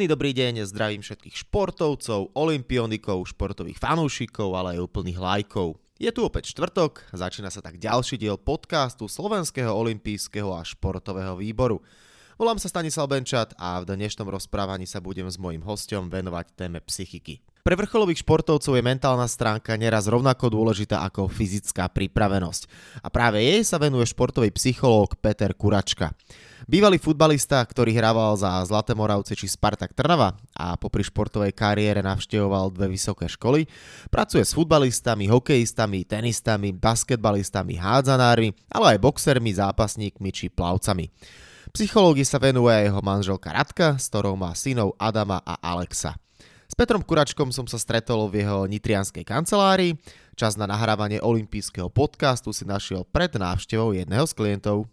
Pekný dobrý deň, zdravím všetkých športovcov, olimpionikov, športových fanúšikov, ale aj úplných lajkov. Je tu opäť štvrtok, začína sa tak ďalší diel podcastu Slovenského olimpijského a športového výboru. Volám sa Stanislav Benčat a v dnešnom rozprávaní sa budem s mojím hostom venovať téme psychiky. Pre vrcholových športovcov je mentálna stránka neraz rovnako dôležitá ako fyzická pripravenosť. A práve jej sa venuje športový psychológ Peter Kuračka. Bývalý futbalista, ktorý hrával za Zlaté Moravce či Spartak Trnava a popri športovej kariére navštevoval dve vysoké školy, pracuje s futbalistami, hokejistami, tenistami, basketbalistami, hádzanármi, ale aj boxermi, zápasníkmi či plavcami. Psychológii sa venuje aj jeho manželka Radka, s ktorou má synov Adama a Alexa. S Petrom Kuračkom som sa stretol v jeho nitrianskej kancelárii. Čas na nahrávanie olympijského podcastu si našiel pred návštevou jedného z klientov.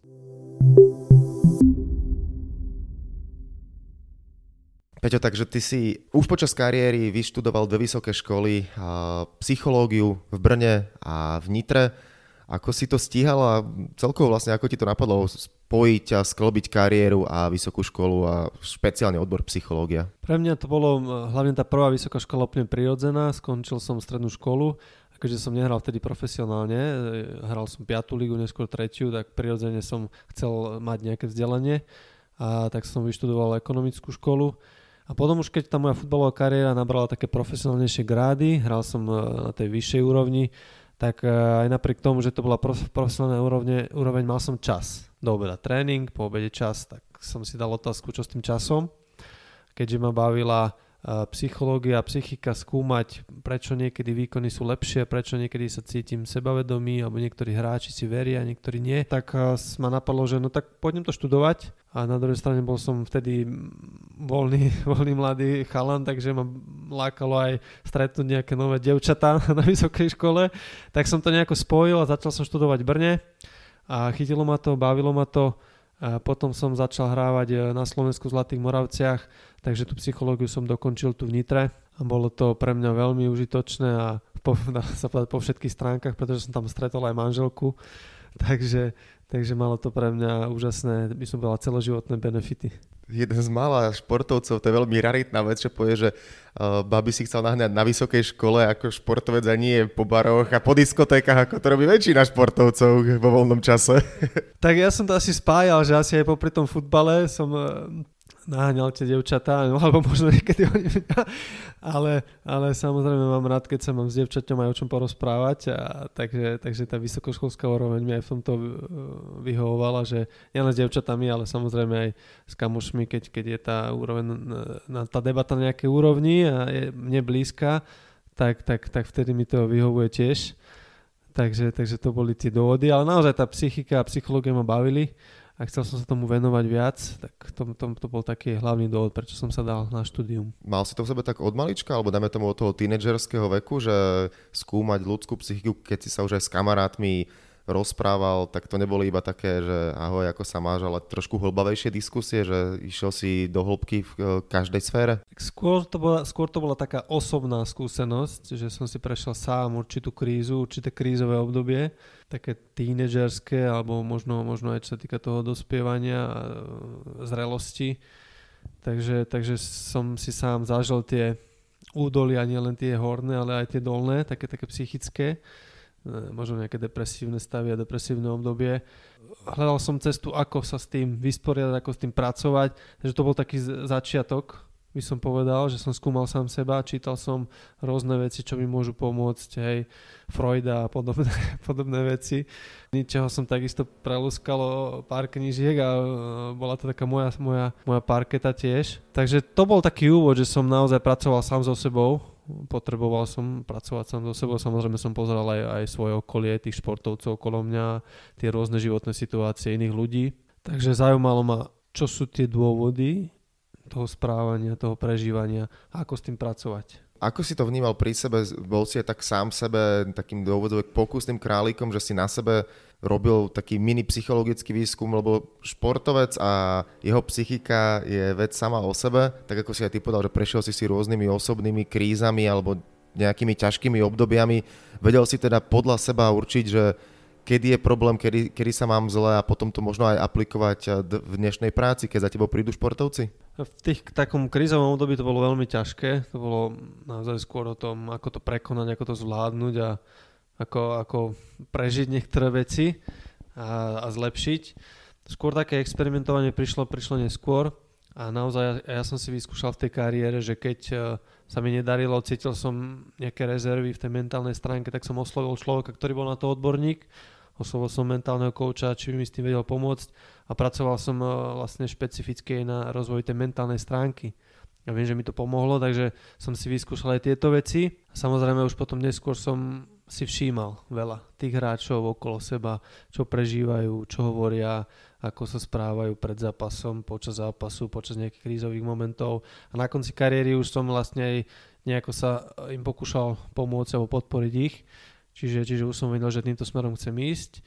Peťo, takže ty si už počas kariéry vyštudoval dve vysoké školy, psychológiu v Brne a v Nitre. Ako si to stíhal a celkovo vlastne ako ti to napadlo spojiť a sklbiť kariéru a vysokú školu a špeciálne odbor psychológia? Pre mňa to bolo hlavne tá prvá vysoká škola úplne prirodzená. Skončil som strednú školu a keďže som nehral vtedy profesionálne, e, hral som 5. ligu, neskôr tretiu, tak prirodzene som chcel mať nejaké vzdelanie a tak som vyštudoval ekonomickú školu. A potom už keď tá moja futbalová kariéra nabrala také profesionálnejšie grády, hral som e, na tej vyššej úrovni, tak e, aj napriek tomu, že to bola profesionálna úrovne, úroveň, mal som čas. Do obeda tréning, po obede čas, tak som si dal otázku, čo s tým časom. Keďže ma bavila psychológia, psychika skúmať, prečo niekedy výkony sú lepšie, prečo niekedy sa cítim sebavedomý, alebo niektorí hráči si veria, niektorí nie, tak ma napadlo, že no tak poďme to študovať. A na druhej strane bol som vtedy voľný, voľný mladý chalan, takže ma lákalo aj stretnúť nejaké nové devčatá na vysokej škole. Tak som to nejako spojil a začal som študovať v Brne. A chytilo ma to, bavilo ma to. A potom som začal hrávať e, na Slovensku v Zlatých Moravciach takže tú psychológiu som dokončil tu v Nitre a bolo to pre mňa veľmi užitočné a po, dá sa povedať po všetkých stránkach, pretože som tam stretol aj manželku, takže, takže malo to pre mňa úžasné, by som povedal, celoživotné benefity. Jeden z mála športovcov, to je veľmi raritná vec, že povie, že uh, babi si chcel nahňať na vysokej škole ako športovec a nie po baroch a po diskotékach, ako to robí väčšina športovcov vo voľnom čase. Tak ja som to asi spájal, že asi aj popri tom futbale som naháňal tie devčatá, alebo možno niekedy oni ale, ale samozrejme mám rád, keď sa mám s devčaťom aj o čom porozprávať, a takže, takže tá vysokoškolská úroveň mi aj v tomto vyhovovala, že nielen s devčatami, ale samozrejme aj s kamošmi, keď, keď je tá úroveň, na, tá debata na nejakej úrovni a je mne blízka, tak, tak, tak vtedy mi to vyhovuje tiež. Takže, takže to boli tie dôvody, ale naozaj tá psychika a psychológia ma bavili a chcel som sa tomu venovať viac, tak to, to, to bol taký hlavný dôvod, prečo som sa dal na štúdium. Mal si to v sebe tak od malička, alebo dáme tomu od toho tínedžerského veku, že skúmať ľudskú psychiku, keď si sa už aj s kamarátmi rozprával, tak to neboli iba také, že ahoj, ako sa máš, ale trošku hlbavejšie diskusie, že išiel si do hĺbky v e, každej sfére? Skôr to, bola, skôr to bola taká osobná skúsenosť, že som si prešiel sám určitú krízu, určité krízové obdobie, také tínežerské, alebo možno, možno aj čo sa týka toho dospievania a e, zrelosti. Takže, takže som si sám zažil tie údolia, nielen tie horné, ale aj tie dolné, také, také psychické. E, možno nejaké depresívne stavy a depresívne obdobie. Hľadal som cestu, ako sa s tým vysporiadať, ako s tým pracovať, takže to bol taký začiatok, by som povedal, že som skúmal sám seba, čítal som rôzne veci, čo mi môžu pomôcť, hej, Freuda a podobné, podobné veci. Ničeho som takisto prelúskalo pár knížiek a e, bola to taká moja, moja, moja parketa tiež. Takže to bol taký úvod, že som naozaj pracoval sám so sebou, potreboval som pracovať sám so sebou. Samozrejme som pozeral aj, aj svoje okolie, tých športovcov okolo mňa, tie rôzne životné situácie iných ľudí. Takže zaujímalo ma, čo sú tie dôvody toho správania, toho prežívania, ako s tým pracovať. Ako si to vnímal pri sebe? Bol si aj tak sám sebe takým dôvodom pokusným králikom, že si na sebe robil taký mini psychologický výskum, lebo športovec a jeho psychika je vec sama o sebe, tak ako si aj ty povedal, že prešiel si si rôznymi osobnými krízami alebo nejakými ťažkými obdobiami. Vedel si teda podľa seba určiť, že kedy je problém, kedy, kedy sa mám zle a potom to možno aj aplikovať v dnešnej práci, keď za tebou prídu športovci? V tých takom krízovom období to bolo veľmi ťažké. To bolo naozaj skôr o tom, ako to prekonať, ako to zvládnuť a ako, ako prežiť niektoré veci a, a zlepšiť. Skôr také experimentovanie prišlo, prišlo neskôr a naozaj ja, ja som si vyskúšal v tej kariére, že keď uh, sa mi nedarilo, cítil som nejaké rezervy v tej mentálnej stránke, tak som oslovil človeka, ktorý bol na to odborník oslovil som mentálneho kouča, či by mi s tým vedel pomôcť a pracoval som eh, vlastne špecificky na rozvoj tej mentálnej stránky. Ja viem, že mi to pomohlo, takže som si vyskúšal aj tieto veci. Samozrejme už potom neskôr som si všímal veľa tých hráčov okolo seba, čo prežívajú, čo hovoria, ako sa správajú pred zápasom, počas zápasu, počas nejakých krízových momentov. A na konci kariéry už som vlastne aj nejako sa im pokúšal pomôcť alebo podporiť ich. Čiže, čiže už som vedel, že týmto smerom chcem ísť,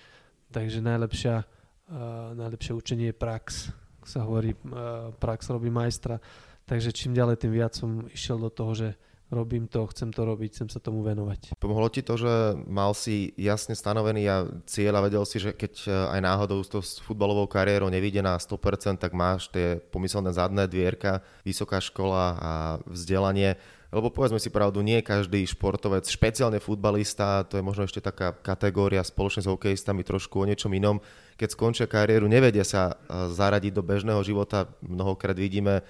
takže najlepšia, uh, najlepšie učenie je prax. Sa hovorí, uh, prax robí majstra. Takže čím ďalej, tým viac som išiel do toho, že robím to, chcem to robiť, chcem sa tomu venovať. Pomohlo ti to, že mal si jasne stanovený a cieľ a vedel si, že keď e, aj náhodou s futbalovou kariérou nevíde na 100%, tak máš tie pomyselné zadné dvierka, vysoká škola a vzdelanie lebo povedzme si pravdu, nie každý športovec, špeciálne futbalista, to je možno ešte taká kategória spoločne s hokejistami trošku o niečom inom, keď skončia kariéru, nevedia sa e, zaradiť do bežného života. Mnohokrát vidíme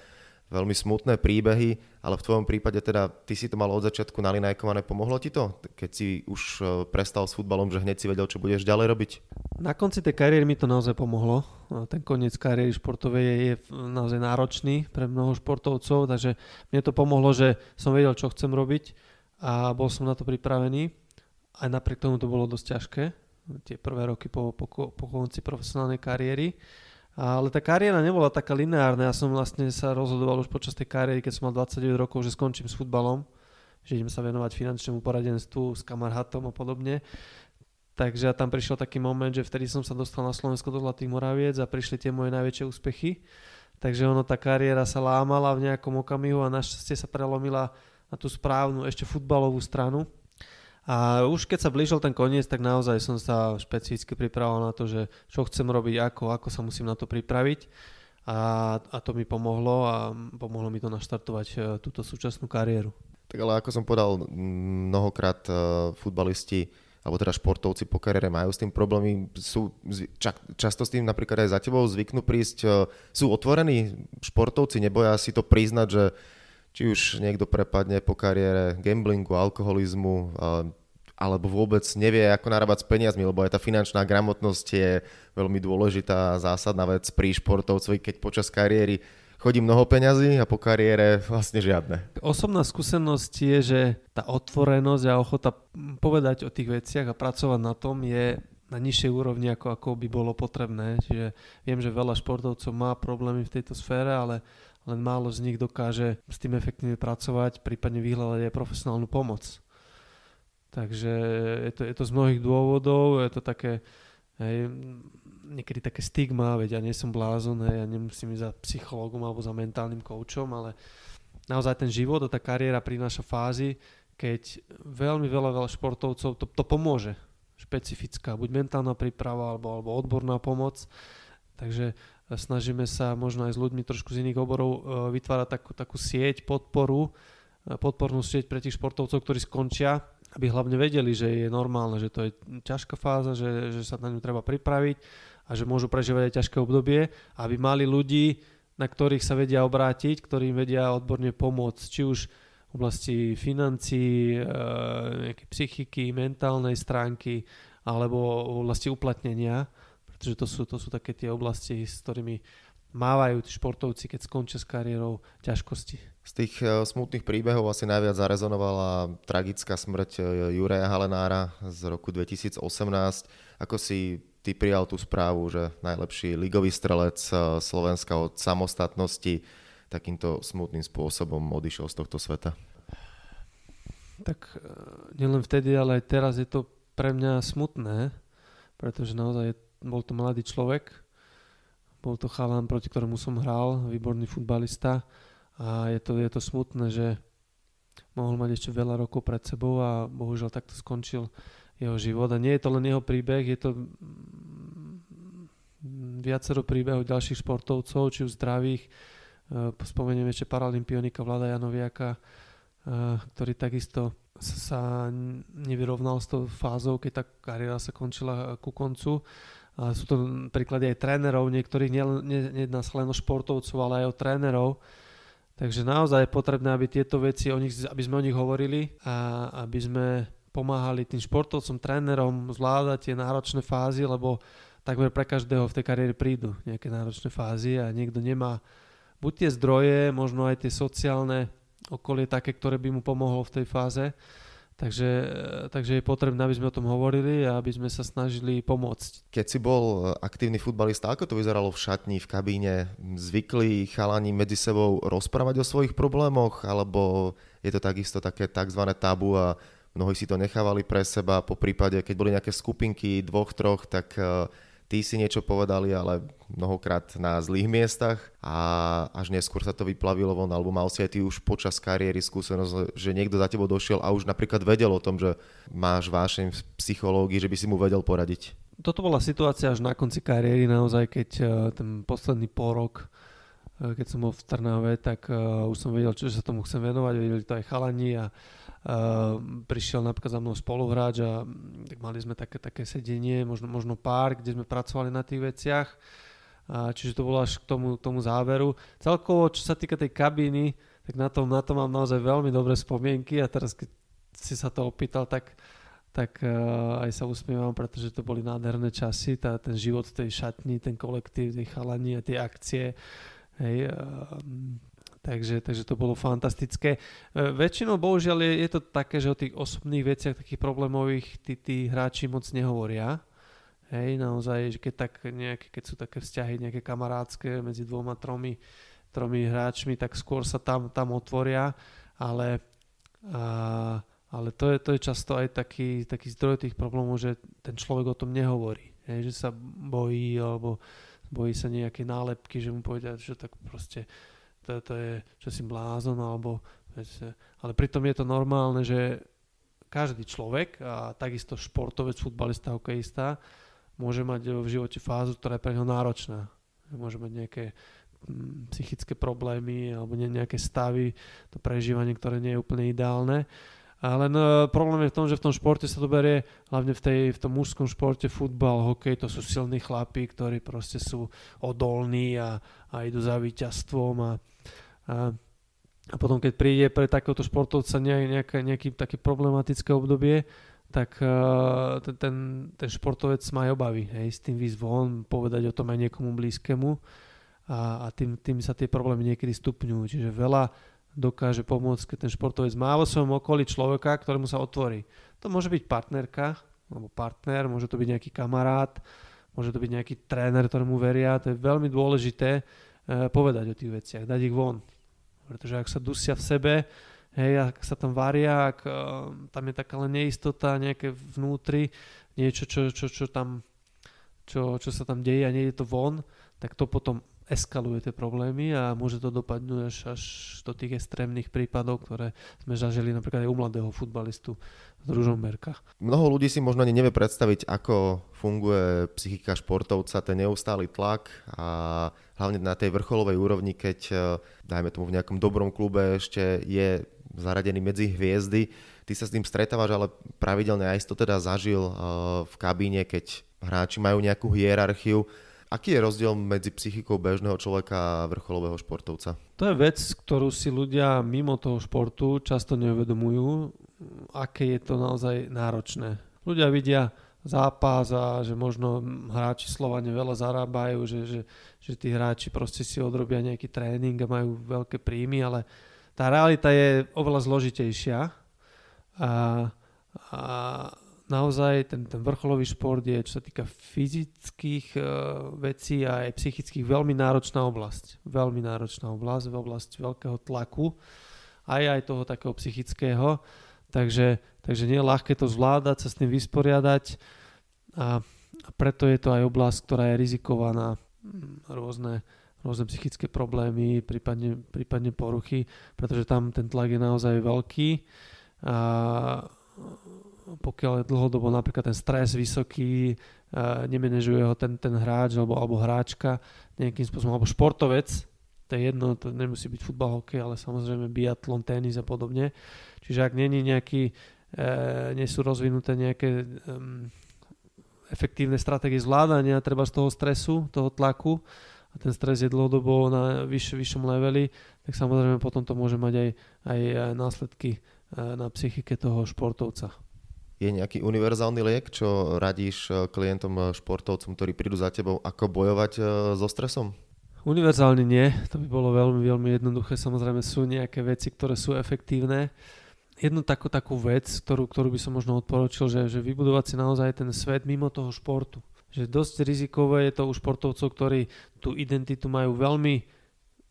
veľmi smutné príbehy, ale v tvojom prípade teda ty si to mal od začiatku nalinajkované, pomohlo ti to, keď si už e, prestal s futbalom, že hneď si vedel, čo budeš ďalej robiť? Na konci tej kariéry mi to naozaj pomohlo. Ten koniec kariéry športovej je naozaj náročný pre mnoho športovcov, takže mne to pomohlo, že som vedel, čo chcem robiť a bol som na to pripravený. Aj napriek tomu to bolo dosť ťažké, tie prvé roky po, po, po konci profesionálnej kariéry. Ale tá kariéra nebola taká lineárna. Ja som vlastne sa rozhodoval už počas tej kariéry, keď som mal 29 rokov, že skončím s futbalom, že idem sa venovať finančnému poradenstvu s kamarátom a podobne. Takže tam prišiel taký moment, že vtedy som sa dostal na Slovensko do Zlatých Moraviec a prišli tie moje najväčšie úspechy. Takže ono, tá kariéra sa lámala v nejakom okamihu a našťastie sa prelomila na tú správnu, ešte futbalovú stranu a už keď sa blížil ten koniec, tak naozaj som sa špecificky pripravoval na to, že čo chcem robiť, ako, ako sa musím na to pripraviť. A, a to mi pomohlo a pomohlo mi to naštartovať e, túto súčasnú kariéru. Tak ale ako som povedal, mnohokrát uh, futbalisti alebo teda športovci po kariére majú s tým problémy, sú ča, často s tým napríklad aj za tebou zvyknú prísť, uh, sú otvorení športovci, neboja si to priznať, že či už niekto prepadne po kariére gamblingu, alkoholizmu, alebo vôbec nevie, ako narábať s peniazmi, lebo aj tá finančná gramotnosť je veľmi dôležitá zásadná vec pri športovcovi, keď počas kariéry chodí mnoho peňazí a po kariére vlastne žiadne. Osobná skúsenosť je, že tá otvorenosť a ochota povedať o tých veciach a pracovať na tom je na nižšej úrovni, ako, ako by bolo potrebné. Čiže viem, že veľa športovcov má problémy v tejto sfére, ale len málo z nich dokáže s tým efektívne pracovať, prípadne vyhľadať aj profesionálnu pomoc. Takže je to, je to z mnohých dôvodov, je to také, hej, niekedy také stigma, veď ja nie som blázon, hej, ja nemusím ísť za psychológom alebo za mentálnym koučom, ale naozaj ten život a tá kariéra prináša fázy, keď veľmi veľa, veľa športovcov to, to pomôže. Špecifická, buď mentálna príprava alebo, alebo odborná pomoc. Takže snažíme sa možno aj s ľuďmi trošku z iných oborov e, vytvárať takú, takú sieť, podporu, e, podpornú sieť pre tých športovcov, ktorí skončia, aby hlavne vedeli, že je normálne, že to je ťažká fáza, že, že sa na ňu treba pripraviť a že môžu prežívať aj ťažké obdobie, aby mali ľudí, na ktorých sa vedia obrátiť, ktorým vedia odborne pomôcť, či už v oblasti financií, e, psychiky, mentálnej stránky alebo v oblasti uplatnenia pretože to sú, to sú také tie oblasti, s ktorými mávajú tí športovci, keď skončia s kariérou ťažkosti. Z tých uh, smutných príbehov asi najviac zarezonovala tragická smrť uh, Juraja Halenára z roku 2018. Ako si ty prijal tú správu, že najlepší ligový strelec uh, Slovenska od samostatnosti takýmto smutným spôsobom odišiel z tohto sveta? Tak nielen vtedy, ale aj teraz je to pre mňa smutné, pretože naozaj je bol to mladý človek, bol to chalan, proti ktorému som hral, výborný futbalista a je to, je to smutné, že mohol mať ešte veľa rokov pred sebou a bohužiaľ takto skončil jeho život. A nie je to len jeho príbeh, je to mm, viacero príbehov ďalších športovcov, či už zdravých, spomeniem ešte paralympionika Vlada Janoviaka, ktorý takisto sa nevyrovnal s tou fázou, keď tá kariéra sa končila ku koncu. A sú to príklady aj trénerov, niektorých nejedná sa len o športovcov, ale aj o trénerov. Takže naozaj je potrebné, aby tieto veci, o nich, aby sme o nich hovorili a aby sme pomáhali tým športovcom, trénerom zvládať tie náročné fázy, lebo takmer pre každého v tej kariére prídu nejaké náročné fázy a niekto nemá buď tie zdroje, možno aj tie sociálne okolie také, ktoré by mu pomohlo v tej fáze. Takže, takže je potrebné, aby sme o tom hovorili a aby sme sa snažili pomôcť. Keď si bol aktívny futbalista, ako to vyzeralo v šatni, v kabíne? Zvykli chalani medzi sebou rozprávať o svojich problémoch, alebo je to takisto také tzv. tabu a mnohí si to nechávali pre seba, po prípade, keď boli nejaké skupinky dvoch, troch, tak tí si niečo povedali, ale mnohokrát na zlých miestach a až neskôr sa to vyplavilo von, alebo mal si aj ty už počas kariéry skúsenosť, že niekto za tebou došiel a už napríklad vedel o tom, že máš vášeň v psychológii, že by si mu vedel poradiť. Toto bola situácia až na konci kariéry naozaj, keď eh, ten posledný rok, eh, keď som bol v Trnave, tak uh, už som vedel, čo sa tomu chcem venovať, vedeli to aj chalani a Uh, prišiel napríklad za mnou spoluhráč a mm, tak mali sme také, také sedenie, možno, možno pár, kde sme pracovali na tých veciach. Uh, čiže to bolo až k tomu, tomu záveru. Celkovo, čo sa týka tej kabíny, tak na to, na to mám naozaj veľmi dobré spomienky a teraz keď si sa to opýtal, tak, tak uh, aj sa usmievam, pretože to boli nádherné časy, tá, ten život v tej šatni, ten kolektív, tie chalani a tie akcie. Hej, uh, Takže, takže to bolo fantastické. E, väčšinou bohužiaľ je, je to také, že o tých osobných veciach, takých problémových, tí, tí hráči moc nehovoria. Hej, naozaj, že keď, tak nejaké, keď sú také vzťahy nejaké kamarádske medzi dvoma, tromi, tromi hráčmi, tak skôr sa tam, tam otvoria, ale, a, ale to, je, to je často aj taký, taký zdroj tých problémov, že ten človek o tom nehovorí. Hej, že sa bojí, alebo bojí sa nejaké nálepky, že mu povedia, že tak proste to, to je, že si blázon, alebo, ale pritom je to normálne, že každý človek, a takisto športovec, futbalista, hokejista, môže mať v živote fázu, ktorá je pre neho náročná. Môže mať nejaké mm, psychické problémy alebo nejaké stavy, to prežívanie, ktoré nie je úplne ideálne. Ale no, problém je v tom, že v tom športe sa to berie, hlavne v, tej, v tom mužskom športe, futbal, hokej, to sú silní chlapí, ktorí proste sú odolní a, a idú za víťazstvom a, a, a potom keď príde pre takéhoto športovca nejaké, nejaké také problematické obdobie, tak uh, ten, ten, ten športovec má aj obavy, hej, s tým výsť von, povedať o tom aj niekomu blízkemu a, a tým, tým sa tie problémy niekedy stupňujú. Čiže veľa, dokáže pomôcť, keď ten športovec má vo svojom okolí človeka, ktorému sa otvorí. To môže byť partnerka, alebo partner, môže to byť nejaký kamarát, môže to byť nejaký tréner, ktorému veria. To je veľmi dôležité eh, povedať o tých veciach, dať ich von. Pretože ak sa dusia v sebe, hej, ak sa tam varia, ak uh, tam je taká len neistota nejaké vnútri, niečo, čo, čo, čo, tam, čo, čo sa tam deje a nie je to von, tak to potom eskaluje tie problémy a môže to dopadnúť až, až do tých extrémnych prípadov, ktoré sme zažili napríklad aj u mladého futbalistu z Ružomberka. Mnoho ľudí si možno ani nevie predstaviť, ako funguje psychika športovca, ten neustály tlak a hlavne na tej vrcholovej úrovni, keď eh, dajme tomu v nejakom dobrom klube ešte je zaradený medzi hviezdy. Ty sa s tým stretávaš, ale pravidelne aj si to teda zažil eh, v kabíne, keď hráči majú nejakú hierarchiu Aký je rozdiel medzi psychikou bežného človeka a vrcholového športovca? To je vec, ktorú si ľudia mimo toho športu často neuvedomujú, aké je to naozaj náročné. Ľudia vidia zápas a že možno hráči Slovane veľa zarábajú, že, že, že tí hráči proste si odrobia nejaký tréning a majú veľké príjmy, ale tá realita je oveľa zložitejšia a, a naozaj ten, ten vrcholový šport je, čo sa týka fyzických uh, vecí a aj psychických, veľmi náročná oblasť. Veľmi náročná oblasť, oblasť veľkého tlaku, aj aj toho takého psychického. Takže, takže nie je ľahké to zvládať, sa s tým vysporiadať a, a preto je to aj oblasť, ktorá je rizikovaná mm, rôzne, rôzne psychické problémy, prípadne, prípadne poruchy, pretože tam ten tlak je naozaj veľký. A pokiaľ je dlhodobo napríklad ten stres vysoký, nemenežuje ho ten, ten hráč alebo, alebo hráčka nejakým spôsobom, alebo športovec, to je jedno, to nemusí byť futbal, hokej, ale samozrejme biatlon, tenis a podobne. Čiže ak není nejaký, e, nie sú rozvinuté nejaké um, efektívne stratégie zvládania, treba z toho stresu, toho tlaku, a ten stres je dlhodobo na vyš, vyššom leveli, tak samozrejme potom to môže mať aj, aj následky e, na psychike toho športovca. Je nejaký univerzálny liek, čo radíš e, klientom, e, športovcom, ktorí prídu za tebou, ako bojovať so stresom? Univerzálne nie, to by bolo veľmi, veľmi jednoduché. Samozrejme sú nejaké veci, ktoré sú efektívne. Jednu takú, takú vec, ktorú, ktorú by som možno odporučil, že, že vybudovať si naozaj ten svet mimo toho športu. Že dosť rizikové je to u športovcov, ktorí tú identitu majú veľmi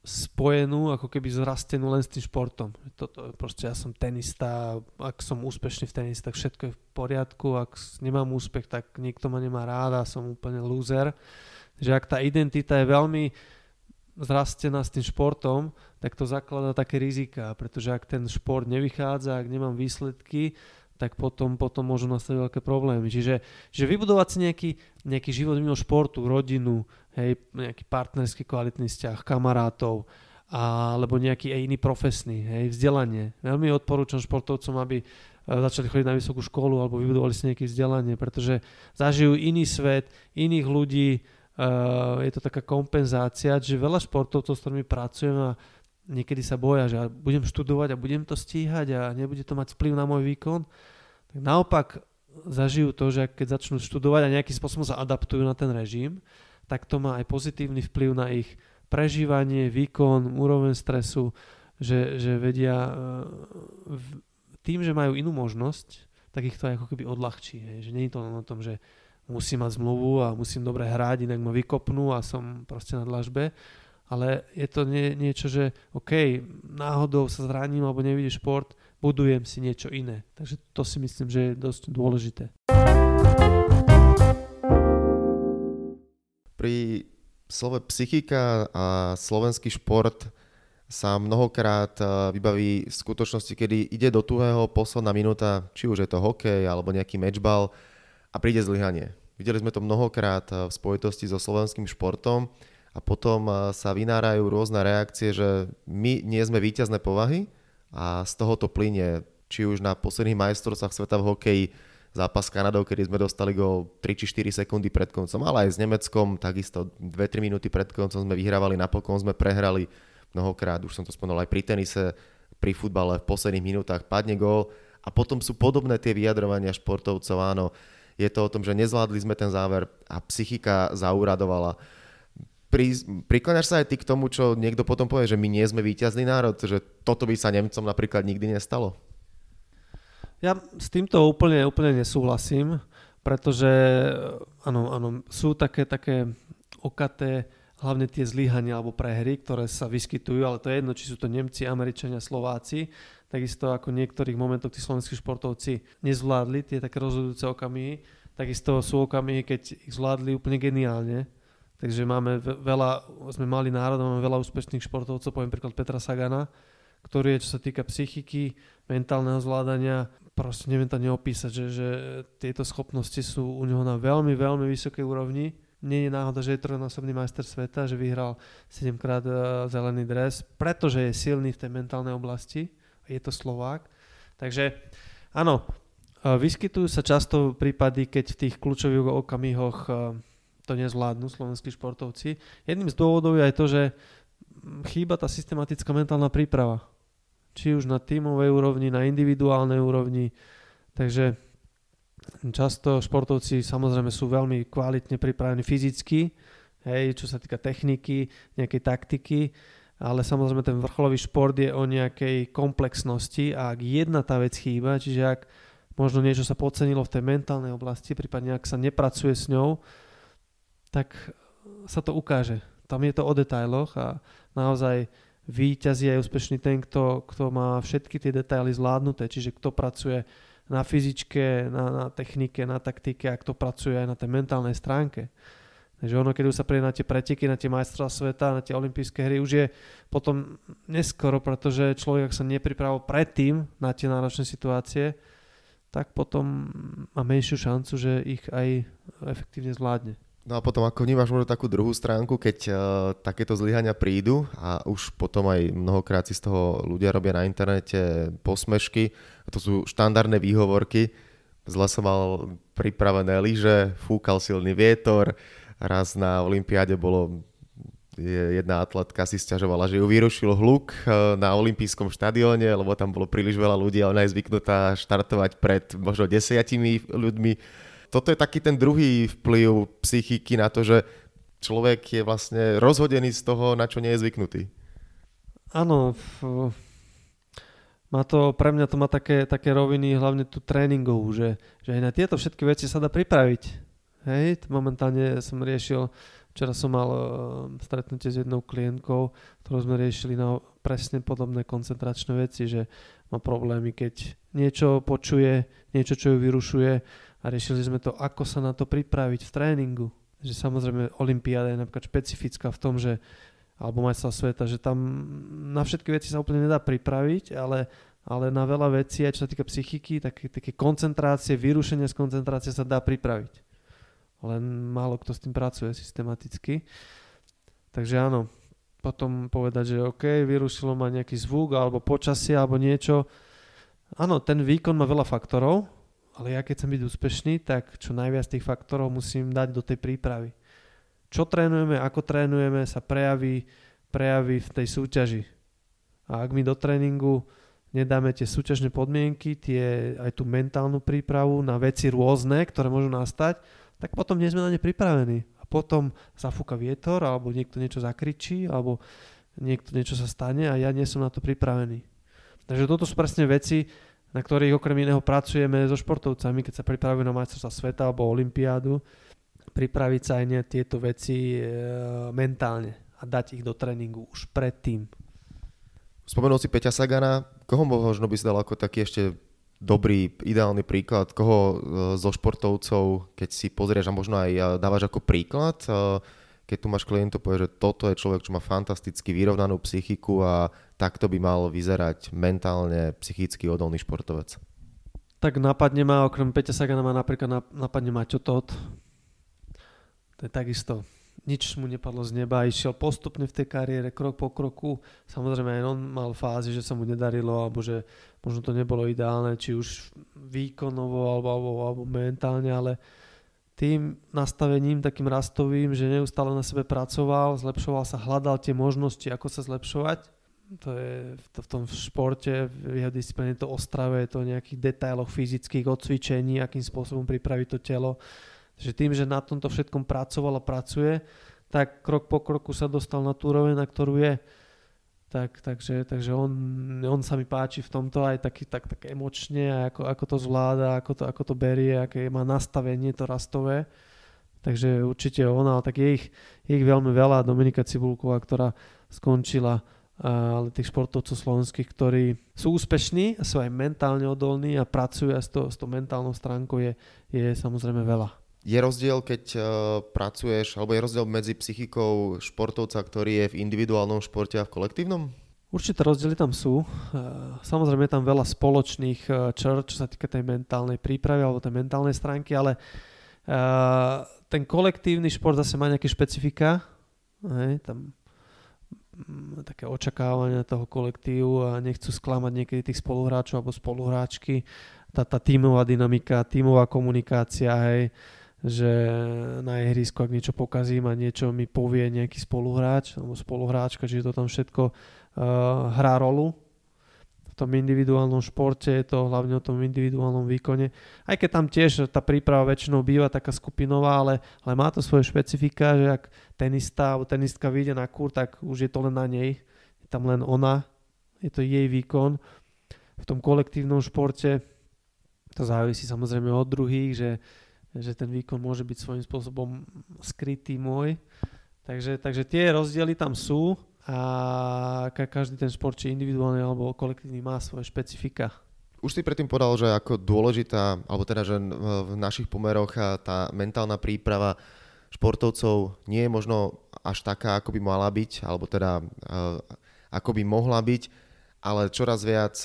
spojenú, ako keby zrastenú len s tým športom. Toto, proste ja som tenista, ak som úspešný v tenise, tak všetko je v poriadku, ak nemám úspech, tak nikto ma nemá rád a som úplne loser. Že ak tá identita je veľmi zrastená s tým športom, tak to zakladá také rizika, pretože ak ten šport nevychádza, ak nemám výsledky, tak potom, potom môžu nastať veľké problémy. Čiže že vybudovať si nejaký, nejaký život mimo športu, rodinu, hej, nejaký partnerský kvalitný vzťah, kamarátov, alebo nejaký iný profesný, hej, vzdelanie. Veľmi odporúčam športovcom, aby e, začali chodiť na vysokú školu alebo vybudovali si nejaké vzdelanie, pretože zažijú iný svet, iných ľudí, uh, je to taká kompenzácia, že veľa športovcov, s ktorými pracujem a niekedy sa boja, že budem študovať a budem to stíhať a nebude to mať vplyv na môj výkon, tak naopak zažijú to, že keď začnú študovať a nejakým spôsobom sa adaptujú na ten režim, tak to má aj pozitívny vplyv na ich prežívanie, výkon, úroveň stresu, že, že vedia e, tým, že majú inú možnosť, tak ich to ako keby odľahčí. Hej. Že nie je to o tom, že musím mať zmluvu a musím dobre hrať, inak ma vykopnú a som proste na dlažbe. Ale je to nie, niečo, že OK, náhodou sa zraním alebo nevidím šport, budujem si niečo iné. Takže to si myslím, že je dosť dôležité. Pri slove psychika a slovenský šport sa mnohokrát eh, vybaví v skutočnosti, kedy ide do tuhého posledná minúta, či už je to hokej alebo nejaký matchball a príde zlyhanie. Videli sme to mnohokrát eh, v spojitosti so slovenským športom a potom eh, sa vynárajú rôzne reakcie, že my nie sme víťazné povahy a z toho to plynie či už na posledných majstrovstvách sveta v hokeji zápas s Kanadou, kedy sme dostali go 3 či 4 sekundy pred koncom, ale aj s Nemeckom takisto 2-3 minúty pred koncom sme vyhrávali, napokon sme prehrali mnohokrát, už som to spomenul aj pri tenise, pri futbale v posledných minútach padne gól a potom sú podobné tie vyjadrovania športovcov, áno, je to o tom, že nezvládli sme ten záver a psychika zauradovala. Pri, prikláňaš sa aj ty k tomu, čo niekto potom povie, že my nie sme víťazný národ, že toto by sa Nemcom napríklad nikdy nestalo? Ja s týmto úplne, úplne nesúhlasím, pretože áno, áno, sú také, také okaté hlavne tie zlyhania alebo prehry, ktoré sa vyskytujú, ale to je jedno, či sú to Nemci, Američania, Slováci, takisto ako niektorých momentoch tí slovenskí športovci nezvládli tie také rozhodujúce okamihy, takisto sú okamihy, keď ich zvládli úplne geniálne. Takže máme veľa, sme mali národ, máme veľa úspešných športovcov, poviem príklad Petra Sagana, ktorý je, čo sa týka psychiky, mentálneho zvládania, proste neviem to neopísať, že, že tieto schopnosti sú u neho na veľmi, veľmi vysokej úrovni. Nie je náhoda, že je trojnásobný majster sveta, že vyhral 7 krát e, zelený dres, pretože je silný v tej mentálnej oblasti je to Slovák. Takže áno, e, vyskytujú sa často prípady, keď v tých kľúčových okamihoch e, to nezvládnu slovenskí športovci. Jedným z dôvodov je aj to, že chýba tá systematická mentálna príprava. Či už na tímovej úrovni, na individuálnej úrovni. Takže často športovci samozrejme sú veľmi kvalitne pripravení fyzicky, hej, čo sa týka techniky, nejakej taktiky, ale samozrejme ten vrcholový šport je o nejakej komplexnosti a ak jedna tá vec chýba, čiže ak možno niečo sa podcenilo v tej mentálnej oblasti, prípadne ak sa nepracuje s ňou, tak sa to ukáže. Tam je to o detailoch a naozaj výťazí aj úspešný ten, kto, kto má všetky tie detaily zvládnuté, čiže kto pracuje na fyzičke, na, na technike, na taktike a kto pracuje aj na tej mentálnej stránke. Takže ono, keď už sa príde na tie preteky, na tie majstra sveta, na tie olympijské hry, už je potom neskoro, pretože človek, ak sa nepripravil predtým na tie náročné situácie, tak potom má menšiu šancu, že ich aj efektívne zvládne. No a potom ako vnímaš možno takú druhú stránku, keď uh, takéto zlyhania prídu a už potom aj mnohokrát si z toho ľudia robia na internete posmešky, a to sú štandardné výhovorky, zle som mal pripravené lyže, fúkal silný vietor, raz na Olympiáde bolo jedna atletka si stiažovala, že ju vyrušil hluk eh, na olympijskom štadióne, lebo tam bolo príliš veľa ľudí a ona je zvyknutá štartovať pred možno desiatimi ľuďmi. Toto je taký ten druhý vplyv psychiky na to, že človek je vlastne rozhodený z toho, na čo nie je zvyknutý. Áno, má to, pre mňa to má také, také roviny, hlavne tu tréningovú, že, že aj na tieto všetky veci sa dá pripraviť. Hej, momentálne som riešil Včera som mal uh, stretnutie s jednou klientkou, ktorú sme riešili na presne podobné koncentračné veci, že má problémy, keď niečo počuje, niečo, čo ju vyrušuje a riešili sme to, ako sa na to pripraviť v tréningu. Že samozrejme Olympiáda je napríklad špecifická v tom, že alebo majstra sveta, že tam na všetky veci sa úplne nedá pripraviť, ale, ale na veľa vecí, aj čo sa týka psychiky, také, také koncentrácie, vyrušenie z koncentrácie sa dá pripraviť len málo kto s tým pracuje systematicky. Takže áno, potom povedať, že OK, vyrušilo ma nejaký zvuk alebo počasie alebo niečo. Áno, ten výkon má veľa faktorov, ale ja keď chcem byť úspešný, tak čo najviac tých faktorov musím dať do tej prípravy. Čo trénujeme, ako trénujeme, sa prejaví, prejaví v tej súťaži. A ak my do tréningu nedáme tie súťažné podmienky, tie, aj tú mentálnu prípravu na veci rôzne, ktoré môžu nastať, tak potom nie sme na ne pripravení. A potom zafúka vietor, alebo niekto niečo zakričí, alebo niekto niečo sa stane a ja nie som na to pripravený. Takže toto sú presne veci, na ktorých okrem iného pracujeme so športovcami, keď sa pripravujú na majstrovstvá sveta alebo olympiádu, pripraviť sa aj ne tieto veci e, mentálne a dať ich do tréningu už predtým. Spomenul si Peťa Sagana, koho možno by si dal ako taký ešte dobrý, ideálny príklad, koho e, zo športovcov, keď si pozrieš a možno aj e, dávaš ako príklad, e, keď tu máš klientov, povie, že toto je človek, čo má fantasticky vyrovnanú psychiku a takto by mal vyzerať mentálne, psychicky odolný športovec. Tak napadne ma, okrem Peťa Sagana ma napríklad napadne Maťo Todt. To je takisto nič mu nepadlo z neba, išiel postupne v tej kariére, krok po kroku. Samozrejme aj on mal fázy, že sa mu nedarilo, alebo že možno to nebolo ideálne, či už výkonovo alebo, alebo, alebo mentálne, ale tým nastavením takým rastovým, že neustále na sebe pracoval, zlepšoval sa, hľadal tie možnosti, ako sa zlepšovať. To je to, v tom športe, v jeho disciplíne to ostrave, je to o nejakých detailoch fyzických, odcvičení, akým spôsobom pripraviť to telo že tým, že na tomto všetkom pracoval a pracuje, tak krok po kroku sa dostal na tú úroveň, na ktorú je. Tak, takže takže on, on sa mi páči v tomto aj taký, tak, tak emočne, ako, ako to zvláda, ako to, ako to berie, aké má nastavenie to rastové. Takže určite on, ale tak je ich, je ich veľmi veľa. Dominika Cibulková, ktorá skončila ale tých športovcov slovenských, ktorí sú úspešní sú aj mentálne odolní a pracujú aj s, to, s tou mentálnou stránkou je, je samozrejme veľa. Je rozdiel, keď uh, pracuješ, alebo je rozdiel medzi psychikou športovca, ktorý je v individuálnom športe a v kolektívnom? Určité rozdiely tam sú. Samozrejme je tam veľa spoločných črt, čo sa týka tej mentálnej prípravy alebo tej mentálnej stránky, ale ten kolektívny šport zase má nejaké špecifika. Hej, tam také očakávania toho kolektívu a nechcú sklamať niekedy tých spoluhráčov alebo spoluhráčky. Tá, tá tímová dynamika, tímová komunikácia, hej, že na ihrisku, ak niečo pokazím a niečo mi povie nejaký spoluhráč alebo spoluhráčka, čiže to tam všetko uh, hrá rolu. Tom individuálnom športe je to hlavne o tom individuálnom výkone. Aj keď tam tiež tá príprava väčšinou býva taká skupinová, ale, ale má to svoje špecifika, že ak tenista alebo tenistka vyjde na kur, tak už je to len na nej. Je tam len ona, je to jej výkon. V tom kolektívnom športe to závisí samozrejme od druhých, že že ten výkon môže byť svojím spôsobom skrytý môj. Takže, takže tie rozdiely tam sú a každý ten šport, či individuálny alebo kolektívny, má svoje špecifika. Už si predtým povedal, že ako dôležitá, alebo teda, že v našich pomeroch tá mentálna príprava športovcov nie je možno až taká, ako by mala byť, alebo teda ako by mohla byť, ale čoraz viac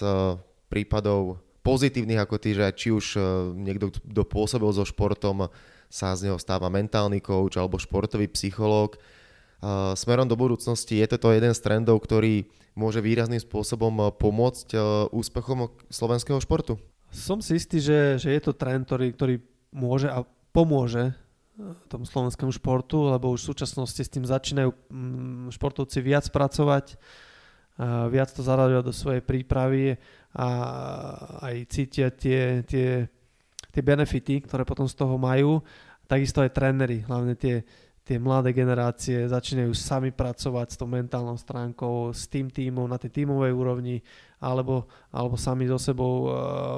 prípadov pozitívnych ako ty, že či už niekto, kto pôsobil so športom, sa z neho stáva mentálny coach alebo športový psychológ. Smerom do budúcnosti je toto jeden z trendov, ktorý môže výrazným spôsobom pomôcť úspechom slovenského športu? Som si istý, že, že je to trend, ktorý, ktorý môže a pomôže tomu slovenskému športu, lebo už v súčasnosti s tým začínajú mm, športovci viac pracovať, viac to zaraďovať do svojej prípravy a aj cítia tie, tie, tie benefity, ktoré potom z toho majú. Takisto aj tréneri, hlavne tie, tie mladé generácie začínajú sami pracovať s tou mentálnou stránkou, s tým týmom na tej tímovej úrovni, alebo, alebo sami so sebou, uh,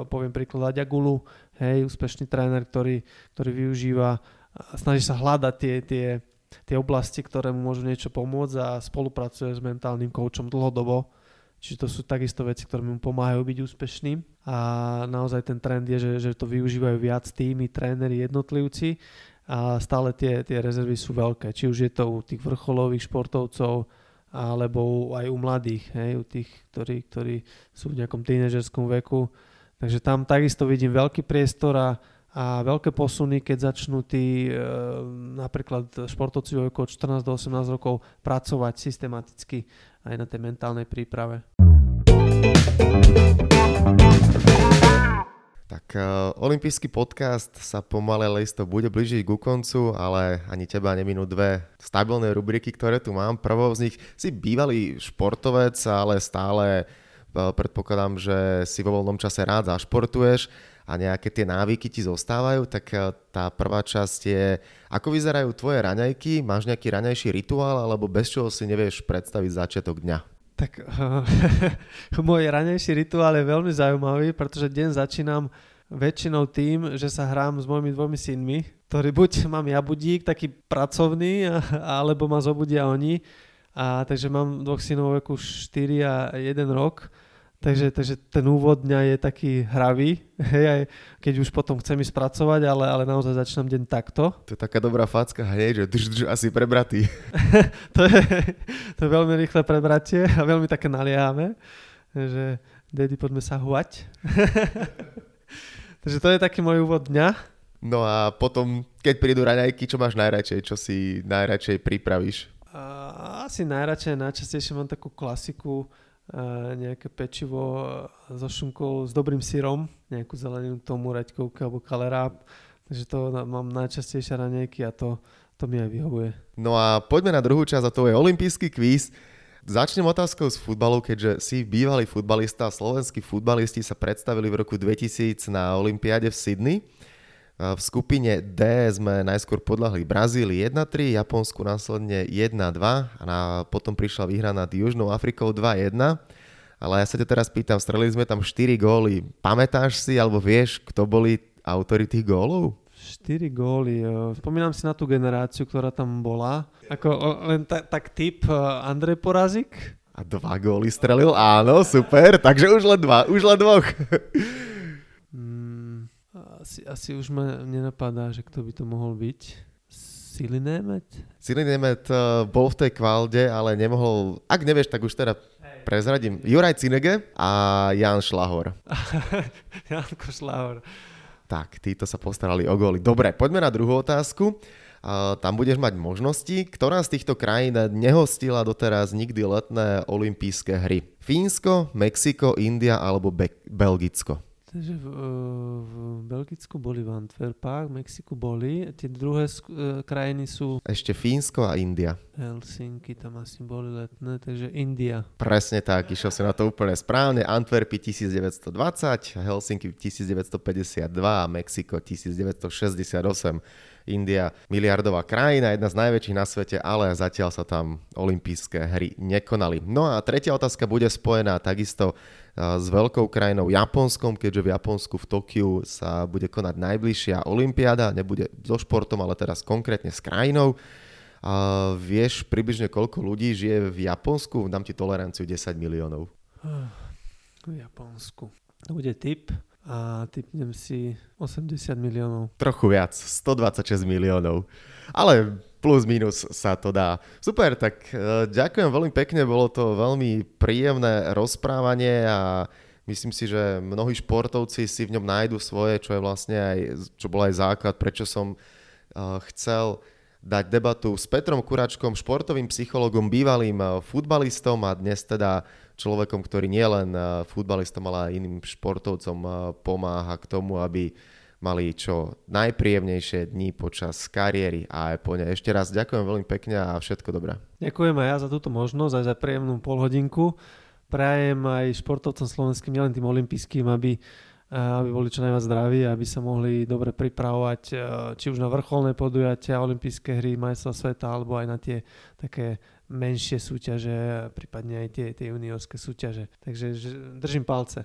poviem príklad Aďagulu, hej, úspešný tréner, ktorý, ktorý využíva snaží sa hľadať tie, tie, tie oblasti, ktoré mu môžu niečo pomôcť a spolupracuje s mentálnym koučom dlhodobo. Čiže to sú takisto veci, ktoré mu pomáhajú byť úspešným a naozaj ten trend je, že, že to využívajú viac tými, tréneri, jednotlivci a stále tie, tie rezervy sú veľké. Či už je to u tých vrcholových športovcov, alebo aj u mladých, hej, u tých, ktorí, ktorí sú v nejakom tínežerskom veku. Takže tam takisto vidím veľký priestor a a veľké posuny, keď začnú tí e, napríklad športovci vo veku od 14 do 18 rokov pracovať systematicky aj na tej mentálnej príprave. Tak uh, olimpijský podcast sa pomalé listo bude blížiť ku koncu, ale ani teba neminú dve stabilné rubriky, ktoré tu mám. Prvou z nich si bývalý športovec, ale stále uh, predpokladám, že si vo voľnom čase rád zašportuješ a nejaké tie návyky ti zostávajú, tak eh, tá prvá časť je, ako vyzerajú tvoje raňajky, máš nejaký raňajší rituál, alebo bez čoho si nevieš predstaviť začiatok dňa? Tak uh, môj ranejší rituál je veľmi zaujímavý, pretože deň začínam väčšinou tým, že sa hrám s mojimi dvomi synmi, ktorí buď mám ja budík, taký pracovný, alebo ma zobudia oni. A takže mám dvoch synov veku 4 a 1 rok Takže, takže ten úvod dňa je taký hravý, hej, aj keď už potom chcem ísť pracovať, ale, ale naozaj začínam deň takto. To je taká dobrá facka hneď, že drž, drž, asi prebratý. to, je, to je veľmi rýchle prebratie a veľmi také nalieháme, že daddy, poďme sa huať. takže to je taký môj úvod dňa. No a potom, keď prídu raňajky, čo máš najradšej, čo si najradšej pripravíš? Asi najradšej, najčastejšie mám takú klasiku, nejaké pečivo so šunkou s dobrým syrom, nejakú zeleninu tomu, raďkovku alebo kaleráb. Takže to mám najčastejšie ranejky a to, to mi aj vyhovuje. No a poďme na druhú časť a to je olimpijský kvíz. Začnem otázkou z futbalu, keďže si bývalý futbalista, slovenskí futbalisti sa predstavili v roku 2000 na Olympiáde v Sydney. V skupine D sme najskôr podľahli Brazílii 1-3, Japonsku následne 1-2 a na, potom prišla výhra nad Južnou Afrikou 2-1. Ale ja sa ťa teraz pýtam, strelili sme tam 4 góly. Pamätáš si alebo vieš, kto boli autory tých gólov? 4 góly. Spomínam si na tú generáciu, ktorá tam bola. Ako len ta, tak typ e, Andrej Porazik. A dva góly strelil? Áno, super. Takže už len dva. Už len dvoch. Asi, asi už ma nenapadá, že kto by to mohol byť. Sili Nemet? Sili Nemet uh, bol v tej kvalde, ale nemohol, ak nevieš, tak už teda prezradím. Juraj Cinege a Jan Šlahor. Janko Šlahor. Tak, títo sa postarali o góly. Dobre, poďme na druhú otázku. Uh, tam budeš mať možnosti. Ktorá z týchto krajín nehostila doteraz nikdy letné olympijské hry? Fínsko, Mexiko, India alebo Be- Belgicko? Takže v, v Belgicku boli v Antwerpách, v Mexiku boli, tie druhé uh, krajiny sú... Ešte Fínsko a India. Helsinky tam asi boli letné, takže India. Presne tak, išiel si na to úplne správne. Antwerpy 1920, Helsinky 1952 a Mexiko 1968. India miliardová krajina, jedna z najväčších na svete, ale zatiaľ sa tam olympijské hry nekonali. No a tretia otázka bude spojená takisto s veľkou krajinou Japonskom, keďže v Japonsku v Tokiu sa bude konať najbližšia olympiáda, nebude so športom, ale teraz konkrétne s krajinou. A vieš približne koľko ľudí žije v Japonsku? Dám ti toleranciu 10 miliónov. V Japonsku. To bude typ a typnem si 80 miliónov. Trochu viac, 126 miliónov. Ale plus minus sa to dá. Super, tak uh, ďakujem veľmi pekne, bolo to veľmi príjemné rozprávanie a myslím si, že mnohí športovci si v ňom nájdu svoje, čo je vlastne aj, čo bol aj základ, prečo som chcel dať debatu s Petrom Kuračkom, športovým psychologom, bývalým futbalistom a dnes teda človekom, ktorý nielen futbalistom, ale aj iným športovcom pomáha k tomu, aby mali čo najpríjemnejšie dni počas kariéry a aj po ne. Ešte raz ďakujem veľmi pekne a všetko dobré. Ďakujem aj ja za túto možnosť, aj za príjemnú polhodinku. Prajem aj športovcom slovenským, nielen tým olympijským, aby, aby boli čo najviac zdraví, aby sa mohli dobre pripravovať e, či už na vrcholné podujatia, olympijské hry, majstva sveta, alebo aj na tie také menšie súťaže, prípadne aj tie, tie juniorské súťaže. Takže držím palce.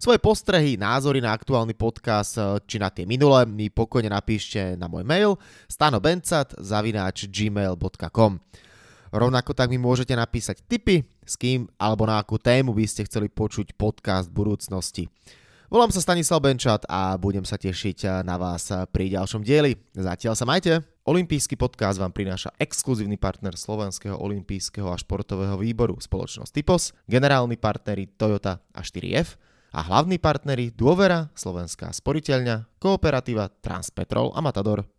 Svoje postrehy, názory na aktuálny podcast eh, či na tie minulé mi pokojne napíšte na môj mail stanobencat zavináč gmail.com Rovnako tak mi môžete napísať tipy, s kým alebo na akú tému by ste chceli počuť podcast v budúcnosti. Volám sa Stanislav Benčat a budem sa tešiť eh, na vás eh, pri ďalšom dieli. Zatiaľ sa majte. Olympijský podcast vám prináša exkluzívny partner Slovenského olympijského a športového výboru spoločnosť Typos, generálni partneri Toyota a 4F, a hlavní partneri Dôvera, Slovenská sporiteľňa, Kooperativa, Transpetrol a Matador.